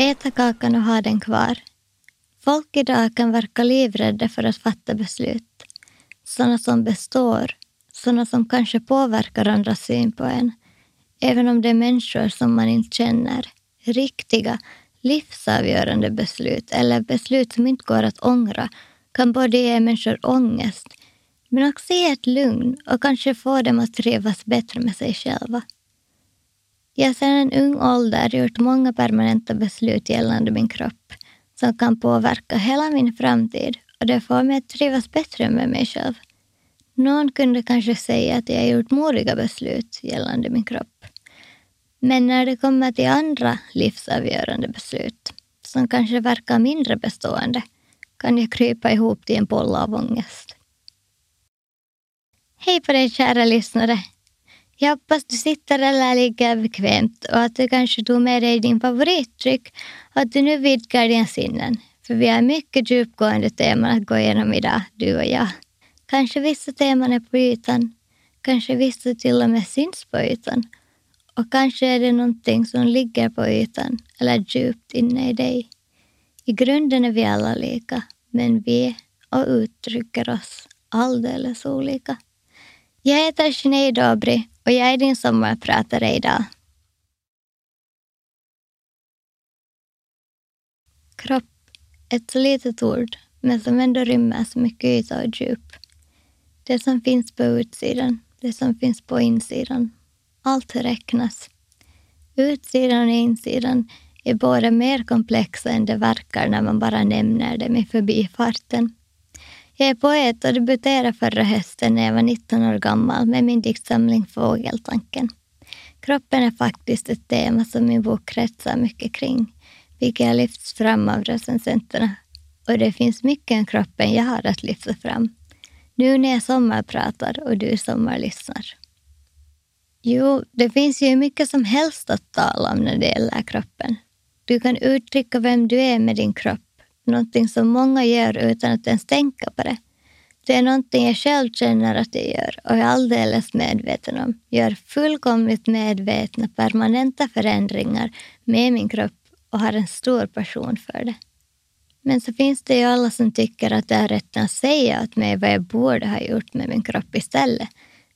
Äta kakan och ha den kvar. Folk idag kan verka livrädda för att fatta beslut. Sådana som består, sådana som kanske påverkar andras syn på en. Även om det är människor som man inte känner. Riktiga, livsavgörande beslut eller beslut som inte går att ångra kan både ge människor ångest men också ge ett lugn och kanske få dem att trivas bättre med sig själva. Jag har sedan en ung ålder gjort många permanenta beslut gällande min kropp som kan påverka hela min framtid och det får mig att trivas bättre med mig själv. Någon kunde kanske säga att jag har gjort modiga beslut gällande min kropp. Men när det kommer till andra livsavgörande beslut som kanske verkar mindre bestående kan jag krypa ihop till en boll av ångest. Hej på dig kära lyssnare! Jag hoppas du sitter eller ligger bekvämt och att du kanske tog med dig din favoritdryck och att du nu vidgar dina sinnen. För vi har mycket djupgående teman att gå igenom idag, du och jag. Kanske vissa teman är på ytan, kanske vissa till och med syns på ytan. Och kanske är det någonting som ligger på ytan eller djupt inne i dig. I grunden är vi alla lika, men vi och uttrycker oss alldeles olika. Jag heter Sinead Dobry och jag är din sommarpratare idag. Kropp, ett så litet ord, men som ändå rymmer så mycket yta och djup. Det som finns på utsidan, det som finns på insidan. Allt räknas. Utsidan och insidan är båda mer komplexa än det verkar när man bara nämner dem i förbifarten. Jag är poet och debuterade förra hösten när jag var 19 år gammal med min diktsamling Fågeltanken. Kroppen är faktiskt ett tema som min bok kretsar mycket kring, vilket har lyfts fram av recensenterna. Och det finns mycket om kroppen jag har att lyfta fram. Nu när jag sommarpratar och du sommarlyssnar. Jo, det finns ju mycket som helst att tala om när det gäller kroppen. Du kan uttrycka vem du är med din kropp någonting som många gör utan att ens tänka på det. Det är någonting jag själv känner att jag gör och är alldeles medveten om. Gör fullkomligt medvetna permanenta förändringar med min kropp och har en stor passion för det. Men så finns det ju alla som tycker att det är rätten att säga åt mig vad jag borde ha gjort med min kropp istället.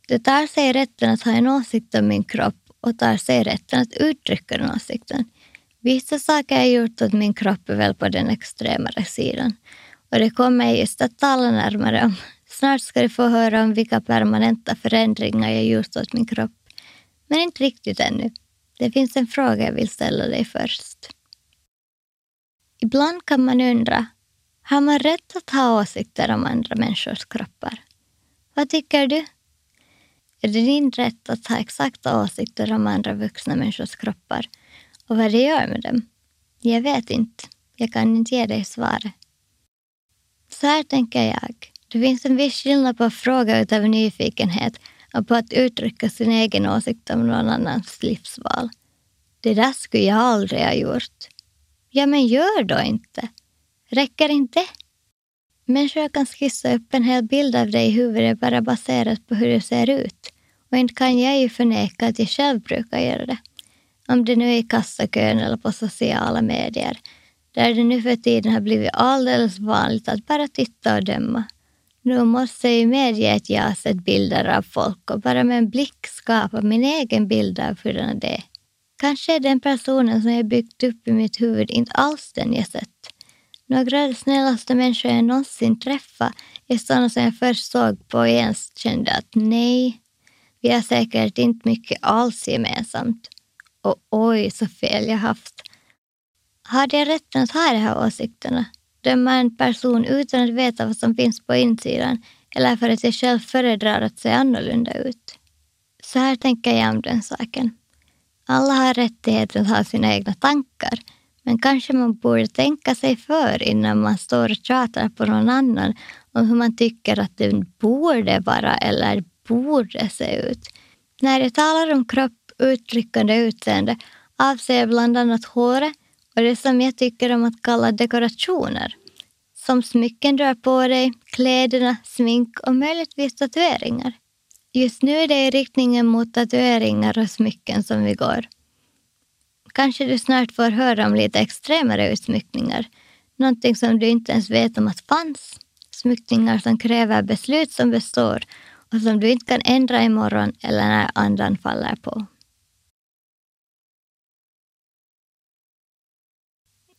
Det tar sig rätten att ha en åsikt om min kropp och tar sig rätten att uttrycka den åsikten. Vissa saker jag gjort åt min kropp är väl på den extremare sidan. Och det kommer jag just att tala närmare om. Snart ska du få höra om vilka permanenta förändringar jag gjort åt min kropp. Men inte riktigt ännu. Det finns en fråga jag vill ställa dig först. Ibland kan man undra, har man rätt att ha åsikter om andra människors kroppar? Vad tycker du? Är det din rätt att ha exakta åsikter om andra vuxna människors kroppar och vad det gör med dem? Jag vet inte. Jag kan inte ge dig svaret. Så här tänker jag. Det finns en viss skillnad på att fråga utav nyfikenhet och på att uttrycka sin egen åsikt om någon annans livsval. Det där skulle jag aldrig ha gjort. Ja, men gör då inte. Räcker inte Människor kan skissa upp en hel bild av dig i huvudet bara baserat på hur du ser ut. Och inte kan jag ju förneka att jag själv brukar göra det om det nu är i kassakön eller på sociala medier, där det nu för tiden har blivit alldeles vanligt att bara titta och döma. Nu måste jag ju medge att jag har sett bilder av folk och bara med en blick skapa min egen bild av hur det är. Kanske är den personen som jag byggt upp i mitt huvud inte alls den jag sett. Några av de snällaste människor jag någonsin träffat är sådana som jag först såg på och ens kände att nej, vi har säkert inte mycket alls gemensamt och oj så fel jag haft. Hade jag rätten att ha de här åsikterna? Döma en person utan att veta vad som finns på insidan eller för att jag själv föredrar att se annorlunda ut? Så här tänker jag om den saken. Alla har rättigheten att ha sina egna tankar, men kanske man borde tänka sig för innan man står och tjatar på någon annan om hur man tycker att den borde vara eller borde se ut. När jag talar om kropp uttryckande utseende avser bland annat håret och det som jag tycker om att kalla dekorationer. Som smycken du har på dig, kläderna, smink och möjligtvis tatueringar. Just nu är det i riktningen mot tatueringar och smycken som vi går. kanske du snart får höra om lite extremare utsmyckningar. Någonting som du inte ens vet om att fanns. Smyckningar som kräver beslut som består och som du inte kan ändra imorgon eller när andan faller på.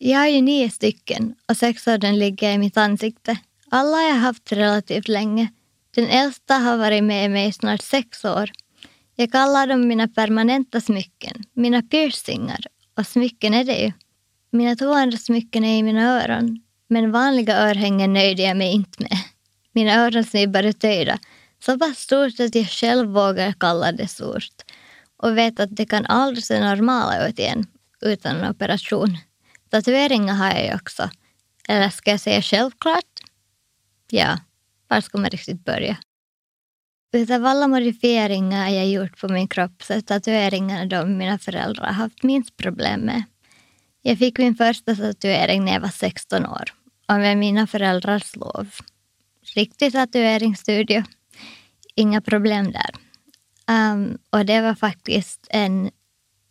Jag har ju nio stycken och sex av dem ligger i mitt ansikte. Alla har jag haft relativt länge. Den äldsta har varit med mig i snart sex år. Jag kallar dem mina permanenta smycken, mina piercingar. Och smycken är det ju. Mina två andra smycken är i mina öron. Men vanliga örhängen nöjde jag mig inte med. Mina öronsnibbar är töjda. Så pass stort att jag själv vågar kalla det stort. Och vet att det kan aldrig se normala ut igen utan en operation. Tatueringar har jag ju också. Eller ska jag säga självklart? Ja, var ska man riktigt börja? Utav alla modifieringar jag gjort på min kropp så är tatueringarna de mina föräldrar haft minst problem med. Jag fick min första tatuering när jag var 16 år och med mina föräldrars lov. Riktig tatueringsstudio. Inga problem där. Um, och det var faktiskt en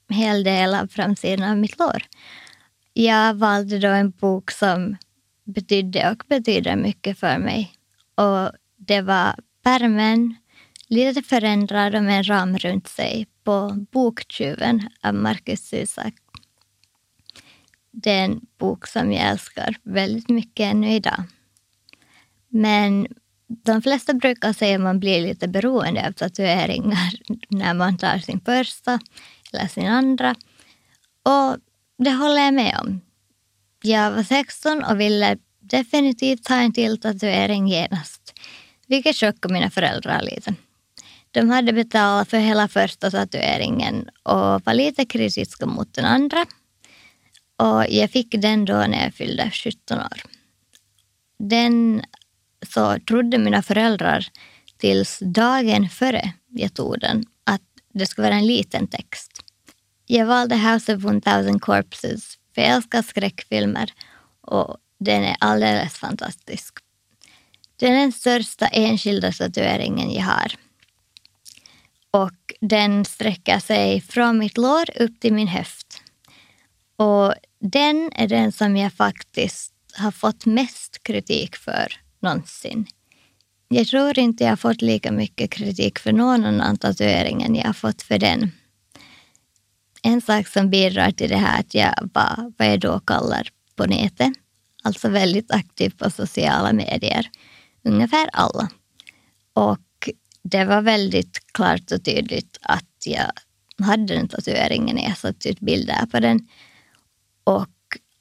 hel del av framsidan av mitt lår. Jag valde då en bok som betydde och betyder mycket för mig. Och det var pärmen, lite förändrad och med en ram runt sig, på Boktjuven av Marcus Susak. Det är en bok som jag älskar väldigt mycket ännu idag. Men de flesta brukar säga att man blir lite beroende av tatueringar när man tar sin första eller sin andra. Och det håller jag med om. Jag var 16 och ville definitivt ha en till tatuering genast, vilket chockade mina föräldrar lite. De hade betalat för hela första tatueringen och var lite kritiska mot den andra. Och jag fick den då när jag fyllde 17 år. Den så trodde mina föräldrar tills dagen före jag tog den att det skulle vara en liten text. Jag valde House of 1000 Corpses för jag älskar skräckfilmer och den är alldeles fantastisk. Den är den största enskilda tatueringen jag har. Och den sträcker sig från mitt lår upp till min höft. Och den är den som jag faktiskt har fått mest kritik för någonsin. Jag tror inte jag har fått lika mycket kritik för någon annan tatuering än jag har fått för den. En sak som bidrar till det här att jag var vad jag då kallar på nätet, alltså väldigt aktiv på sociala medier, ungefär alla. Och det var väldigt klart och tydligt att jag hade den tatueringen jag satte ut bilder på den. Och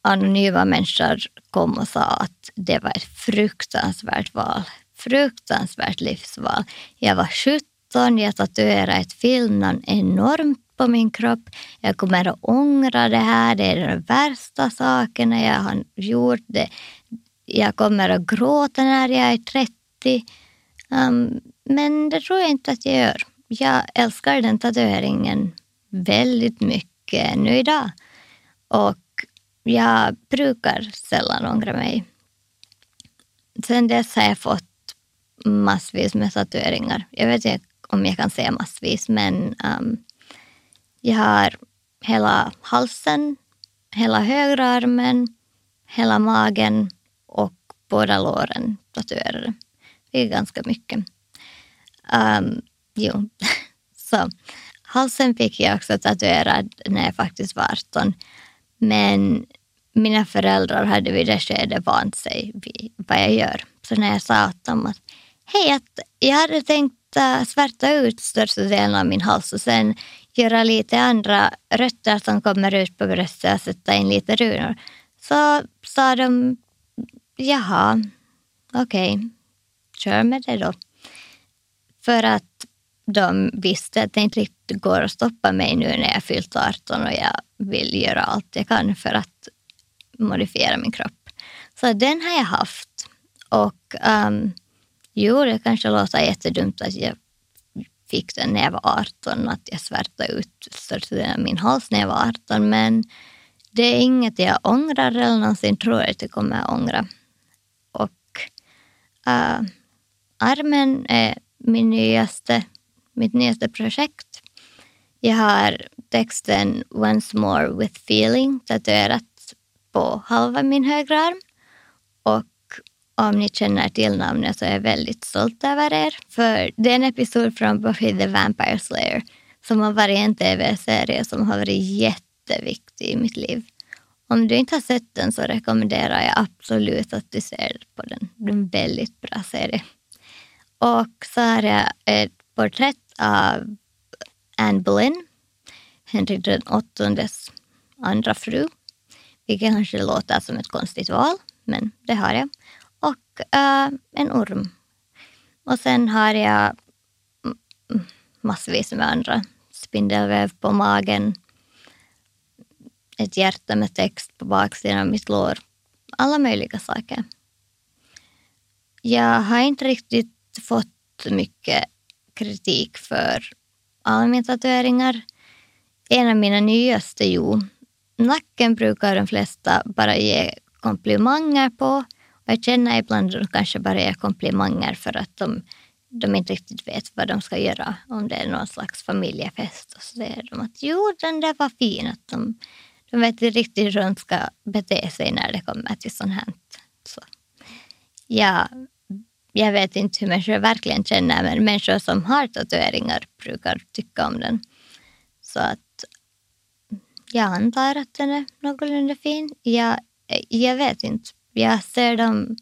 anonyma människor kom och sa att det var ett fruktansvärt val. Fruktansvärt livsval. Jag var 17, jag tatuerade ett filmnamn enormt på min kropp. Jag kommer att ångra det här. Det är de värsta sakerna jag har gjort. Det. Jag kommer att gråta när jag är 30. Um, men det tror jag inte att jag gör. Jag älskar den tatueringen väldigt mycket nu idag. Och jag brukar sällan ångra mig. Sen dess har jag fått massvis med tatueringar. Jag vet inte om jag kan säga massvis, men um, jag har hela halsen, hela högra armen, hela magen och båda låren tatuerade. Det är ganska mycket. Um, jo, så halsen fick jag också tatuerad när jag faktiskt var 18. Men mina föräldrar hade vid det skedet vant sig vid vad jag gör. Så när jag sa åt dem att hej, att jag hade tänkt uh, svärta ut största delen av min hals och sen göra lite andra rötter som kommer ut på bröstet och sätta in lite runor. Så sa de, jaha, okej, okay, kör med det då. För att de visste att det inte riktigt går att stoppa mig nu när jag fyllt 18 och jag vill göra allt jag kan för att modifiera min kropp. Så den har jag haft. Och um, jo, det kanske låter jättedumt att jag fick den när jag var 18, att jag svärtade ut största delen av min hals när jag var 18. Men det är inget jag ångrar eller någonsin tror att jag kommer att ångra. Och uh, armen är min nyaste, mitt nyaste projekt. Jag har texten Once more with feeling tatuerat på halva min högra arm. Och om ni känner till namnet så är jag väldigt stolt över er. För det är en episod från Buffy the Vampire Slayer som har varit en tv-serie som har varit jätteviktig i mitt liv. Om du inte har sett den så rekommenderar jag absolut att du ser på den. Det är en väldigt bra serie. Och så har jag ett porträtt av Anne Boleyn, Henrik VIIIs andra fru. Vilket kanske låter som ett konstigt val, men det har jag. Och en orm. Och sen har jag massvis med andra. Spindelväv på magen, ett hjärta med text på baksidan av mitt lår. Alla möjliga saker. Jag har inte riktigt fått mycket kritik för alla mina tatueringar. En av mina nyaste, jo. Nacken brukar de flesta bara ge komplimanger på. Och jag känner ibland att de kanske bara ger komplimanger för att de, de inte riktigt vet vad de ska göra. Om det är någon slags familjefest. Och så säger de att jo, den där var fin. Att de, de vet inte riktigt hur de ska bete sig när det kommer till sånt här. Så. Ja, jag vet inte hur människor verkligen känner, men människor som har tatueringar brukar tycka om den. Så att jag antar att den är någorlunda fin. Jag, jag vet inte. Jag ser dem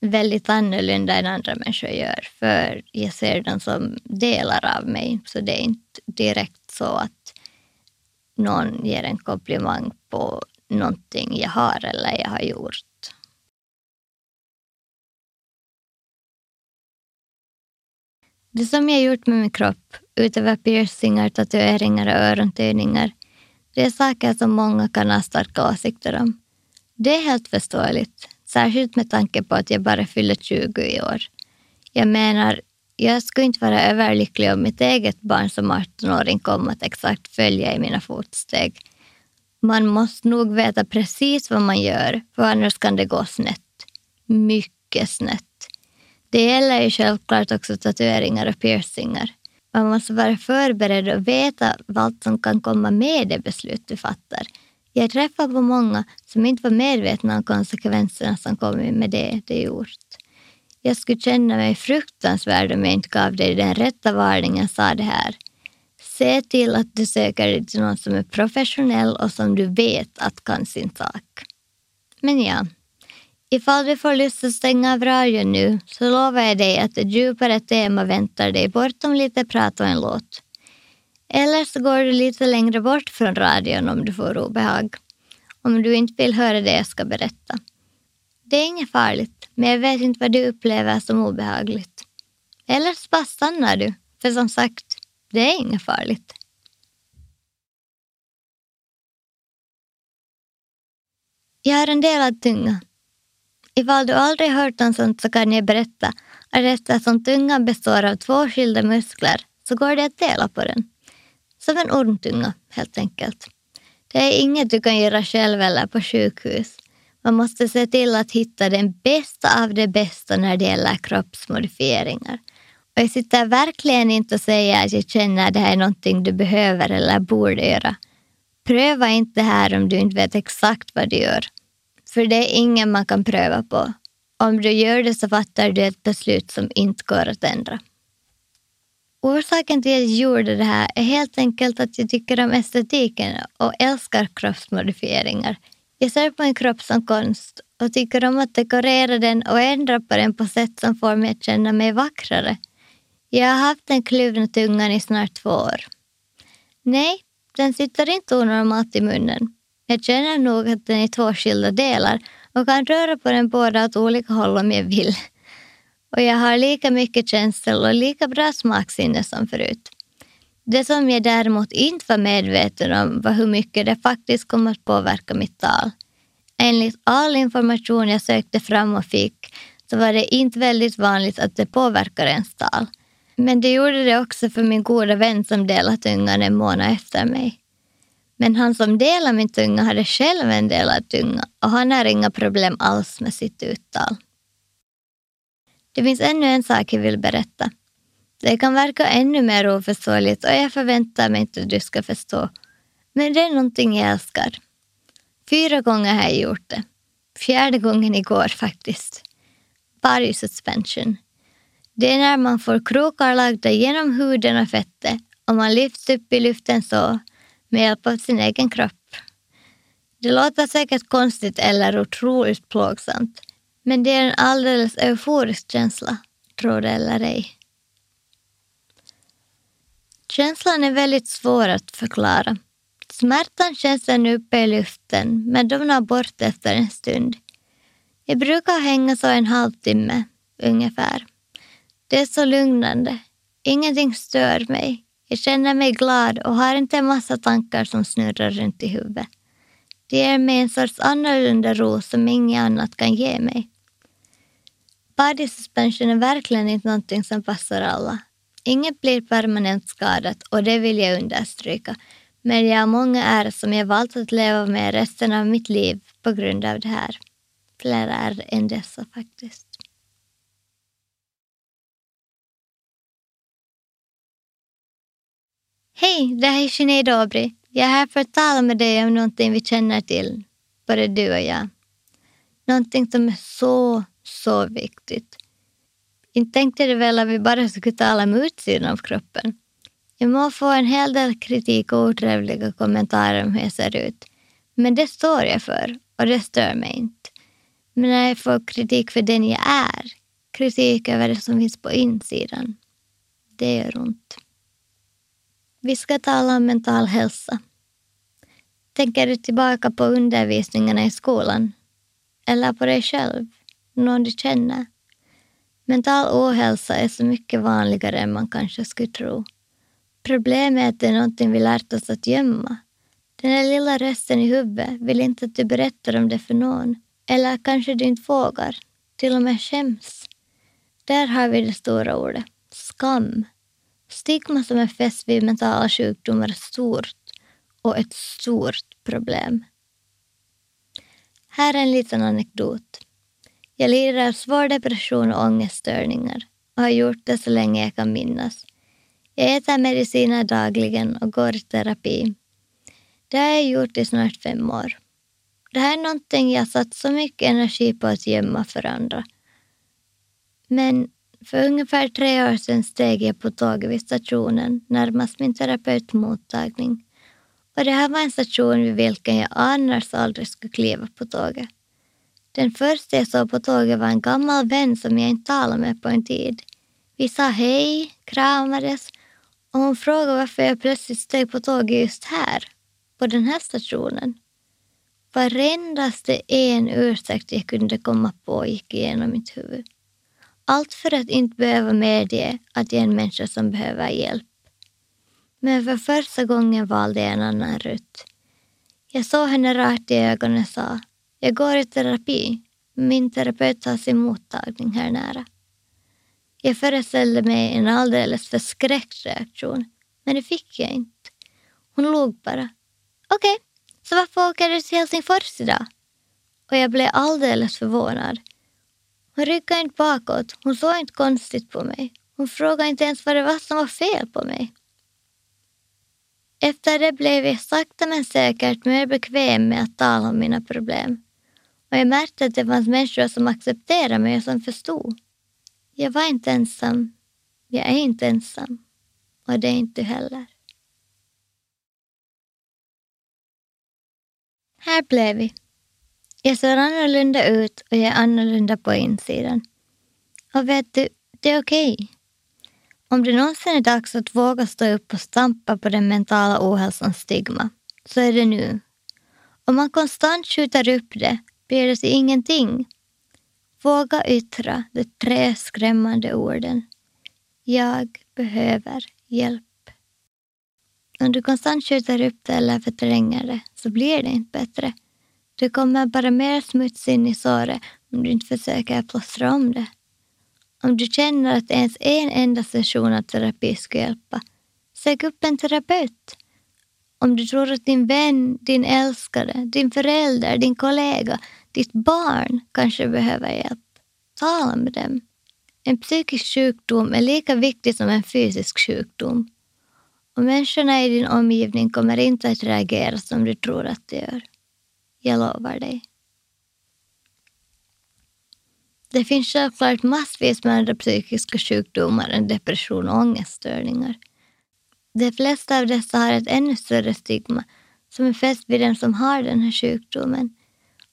väldigt annorlunda än andra människor gör. För jag ser dem som delar av mig. Så det är inte direkt så att någon ger en komplimang på någonting jag har eller jag har gjort. Det som jag gjort med min kropp, utöver piercingar, tatueringar och örontöjningar, det är saker som många kan ha starka åsikter om. Det är helt förståeligt, särskilt med tanke på att jag bara fyller 20 i år. Jag menar, jag skulle inte vara överlycklig om mitt eget barn som 18-åring kom att exakt följa i mina fotsteg. Man måste nog veta precis vad man gör, för annars kan det gå snett. Mycket snett. Det gäller ju självklart också tatueringar och piercingar. Man måste vara förberedd och veta vad som kan komma med det beslut du fattar. Jag träffar på många som inte var medvetna om konsekvenserna som kommer med det de gjort. Jag skulle känna mig fruktansvärd om jag inte gav dig den rätta varningen sa det här. Se till att du söker dig till någon som är professionell och som du vet att kan sin sak. Men ja, Ifall du får lust att stänga av radion nu så lovar jag dig att ett djupare tema väntar dig bortom lite prat och en låt. Eller så går du lite längre bort från radion om du får obehag. Om du inte vill höra det jag ska berätta. Det är inget farligt, men jag vet inte vad du upplever som obehagligt. Eller så bara stannar du, för som sagt, det är inget farligt. Jag har en delad tunga Ifall du aldrig hört om sånt så kan jag berätta att eftersom tungan består av två skilda muskler så går det att dela på den. Som en ormtunga, helt enkelt. Det är inget du kan göra själv eller på sjukhus. Man måste se till att hitta den bästa av det bästa när det gäller kroppsmodifieringar. Och jag sitter verkligen inte och säger att jag känner att det här är någonting du behöver eller borde göra. Pröva inte det här om du inte vet exakt vad du gör. För det är ingen man kan pröva på. Om du gör det så fattar du ett beslut som inte går att ändra. Orsaken till att jag gjorde det här är helt enkelt att jag tycker om estetiken och älskar kroppsmodifieringar. Jag ser på min kropp som konst och tycker om att dekorera den och ändra på den på sätt som får mig att känna mig vackrare. Jag har haft den kluvna tungan i snart två år. Nej, den sitter inte onormalt i munnen. Jag känner nog att den är två skilda delar och kan röra på den båda åt olika håll om jag vill. Och jag har lika mycket känsel och lika bra smaksinne som förut. Det som jag däremot inte var medveten om var hur mycket det faktiskt kommer att påverka mitt tal. Enligt all information jag sökte fram och fick så var det inte väldigt vanligt att det påverkar ens tal. Men det gjorde det också för min goda vän som delat tungan en månad efter mig. Men han som delade min tunga hade själv en delad tunga och han har inga problem alls med sitt uttal. Det finns ännu en sak jag vill berätta. Det kan verka ännu mer oförståeligt och jag förväntar mig inte att du ska förstå. Men det är någonting jag älskar. Fyra gånger har jag gjort det. Fjärde gången igår faktiskt. Body suspension. Det är när man får krokar lagda genom huden och fettet och man lyfts upp i luften så med hjälp av sin egen kropp. Det låter säkert konstigt eller otroligt plågsamt men det är en alldeles euforisk känsla, tro det eller ej. Känslan är väldigt svår att förklara. Smärtan känns ännu uppe i luften men domnar bort efter en stund. Jag brukar hänga så en halvtimme ungefär. Det är så lugnande. Ingenting stör mig. Jag känner mig glad och har inte en massa tankar som snurrar runt i huvudet. Det ger mig en sorts annorlunda ro som inget annat kan ge mig. Body suspension är verkligen inte någonting som passar alla. Inget blir permanent skadat och det vill jag understryka. Men jag har många är som jag valt att leva med resten av mitt liv på grund av det här. Flera är än dessa faktiskt. Hej, det här är Sinead Aubrey. Jag är här för att tala med dig om någonting vi känner till, både du och jag. Någonting som är så, så viktigt. Inte tänkte det väl att vi bara skulle tala om utsidan av kroppen. Jag må få en hel del kritik och otrevliga kommentarer om hur jag ser ut. Men det står jag för och det stör mig inte. Men när jag får kritik för den jag är, kritik över det som finns på insidan, det gör ont. Vi ska tala om mental hälsa. Tänker du tillbaka på undervisningarna i skolan? Eller på dig själv? Någon du känner? Mental ohälsa är så mycket vanligare än man kanske skulle tro. Problemet är att det är någonting vi lärt oss att gömma. Den där lilla rösten i huvudet vill inte att du berättar om det för någon. Eller kanske du inte vågar. Till och med skäms. Där har vi det stora ordet. Skam. Stigma som är fäst vid mentala sjukdomar är stort och ett stort problem. Här är en liten anekdot. Jag lider av svår depression och ångeststörningar och har gjort det så länge jag kan minnas. Jag äter mediciner dagligen och går i terapi. Det har jag gjort i snart fem år. Det här är någonting jag satt så mycket energi på att gömma för andra. Men för ungefär tre år sedan steg jag på tåget vid stationen närmast min terapeutmottagning. Och det här var en station vid vilken jag annars aldrig skulle kliva på tåget. Den första jag såg på tåget var en gammal vän som jag inte talade med på en tid. Vi sa hej, kramades och hon frågade varför jag plötsligt steg på tåget just här, på den här stationen. Varendaste en ursäkt jag kunde komma på gick igenom mitt huvud. Allt för att inte behöva medge att jag är en människa som behöver hjälp. Men för första gången valde jag en annan rutt. Jag såg henne rakt i ögonen och sa, jag går i terapi. Min terapeut har sin mottagning här nära. Jag föreställde mig en alldeles förskräckt reaktion, men det fick jag inte. Hon log bara. Okej, okay, så varför åker du till Helsingfors idag? Och jag blev alldeles förvånad. Hon ryckade inte bakåt, hon såg inte konstigt på mig. Hon frågade inte ens vad det var som var fel på mig. Efter det blev jag sakta men säkert mer bekväm med att tala om mina problem. Och jag märkte att det fanns människor som accepterade mig och som förstod. Jag var inte ensam. Jag är inte ensam. Och det är inte du heller. Här blev vi. Jag ser annorlunda ut och jag är annorlunda på insidan. Och vet du, det är okej. Okay. Om det någonsin är dags att våga stå upp och stampa på den mentala ohälsans stigma, så är det nu. Om man konstant skjuter upp det blir det ingenting. Våga yttra de tre skrämmande orden. Jag behöver hjälp. Om du konstant skjuter upp det eller förtränger det så blir det inte bättre. Det kommer bara mer smuts in i såret om du inte försöker plåstra om det. Om du känner att ens en enda session av terapi skulle hjälpa, sök upp en terapeut. Om du tror att din vän, din älskare, din förälder, din kollega, ditt barn kanske behöver hjälp, tala med dem. En psykisk sjukdom är lika viktig som en fysisk sjukdom. Och människorna i din omgivning kommer inte att reagera som du tror att de gör. Jag lovar dig. Det finns självklart massvis med andra psykiska sjukdomar än depression och ångeststörningar. De flesta av dessa har ett ännu större stigma som är fäst vid den som har den här sjukdomen.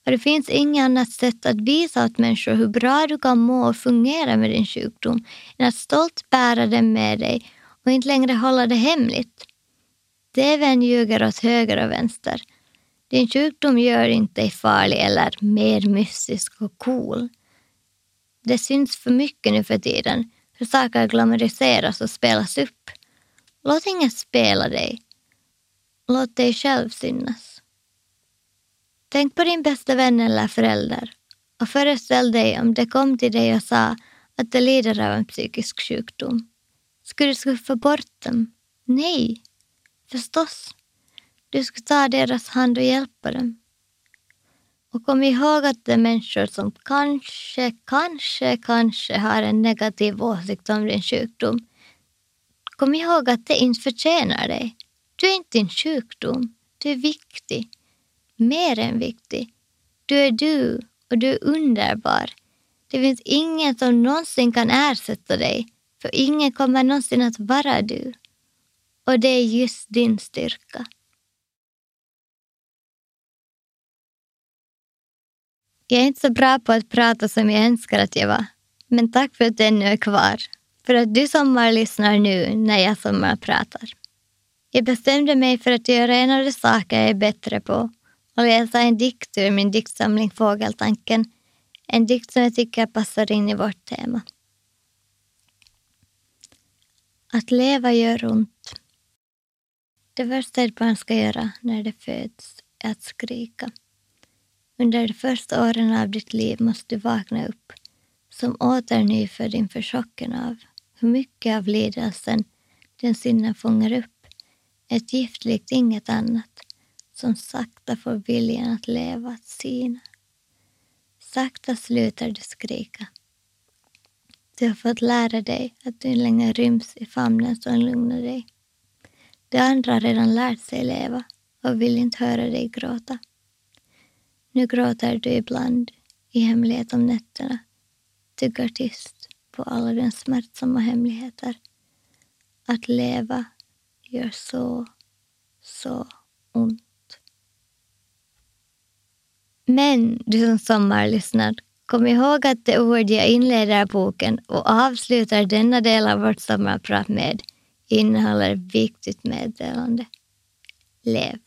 Och det finns inget annat sätt att visa åt människor hur bra du kan må och fungera med din sjukdom än att stolt bära den med dig och inte längre hålla det hemligt. TVn ljuger åt höger och vänster. Din sjukdom gör inte dig farlig eller mer mystisk och cool. Det syns för mycket nu för tiden hur saker glamoriseras och spelas upp. Låt ingen spela dig. Låt dig själv synas. Tänk på din bästa vän eller förälder och föreställ dig om det kom till dig och sa att de lider av en psykisk sjukdom. Skulle du skuffa bort dem? Nej, förstås. Du skulle ta deras hand och hjälpa dem. Och kom ihåg att det är människor som kanske, kanske, kanske har en negativ åsikt om din sjukdom. Kom ihåg att det inte förtjänar dig. Du är inte din sjukdom. Du är viktig. Mer än viktig. Du är du och du är underbar. Det finns ingen som någonsin kan ersätta dig, för ingen kommer någonsin att vara du. Och det är just din styrka. Jag är inte så bra på att prata som jag önskar att jag var. Men tack för att du ännu är kvar. För att du sommarlyssnar nu när jag sommarpratar. Jag bestämde mig för att göra en av de saker jag är bättre på och läsa en dikt ur min diktsamling Fågeltanken. En dikt som jag tycker passar in i vårt tema. Att leva gör ont. Det första ett barn ska göra när det föds är att skrika. Under de första åren av ditt liv måste du vakna upp som åter nyfödd inför chocken av hur mycket av lidelsen den sinnen fångar upp. Ett gift likt inget annat som sakta får viljan att leva att sina. Sakta slutar du skrika. Du har fått lära dig att du inte längre ryms i famnen som lugnar dig. De andra har redan lärt sig leva och vill inte höra dig gråta. Nu gråter du ibland i hemlighet om nätterna, tyggar tyst på alla dina smärtsamma hemligheter. Att leva gör så, så ont. Men du som sommarlyssnar, kom ihåg att det ord jag inleder boken och avslutar denna del av vårt sommarprat med innehåller ett viktigt meddelande. Lev.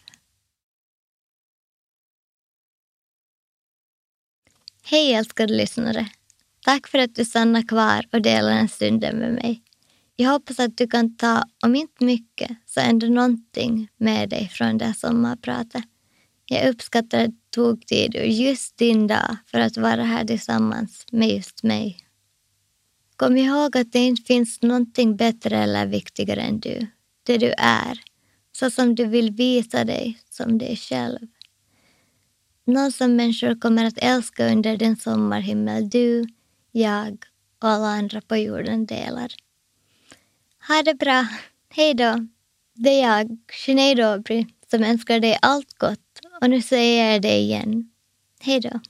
Hej älskade lyssnare! Tack för att du stannar kvar och delar en stund med mig. Jag hoppas att du kan ta, om inte mycket, så ändå någonting med dig från det här sommarpratet. Jag uppskattar att du tog tid ur just din dag för att vara här tillsammans med just mig. Kom ihåg att det inte finns någonting bättre eller viktigare än du. Det du är, så som du vill visa dig som dig själv. Någon som människor kommer att älska under den sommarhimmel du, jag och alla andra på jorden delar. Ha det bra. Hej då. Det är jag, Sinead Aubrey, som önskar dig allt gott och nu säger jag det igen. Hej då.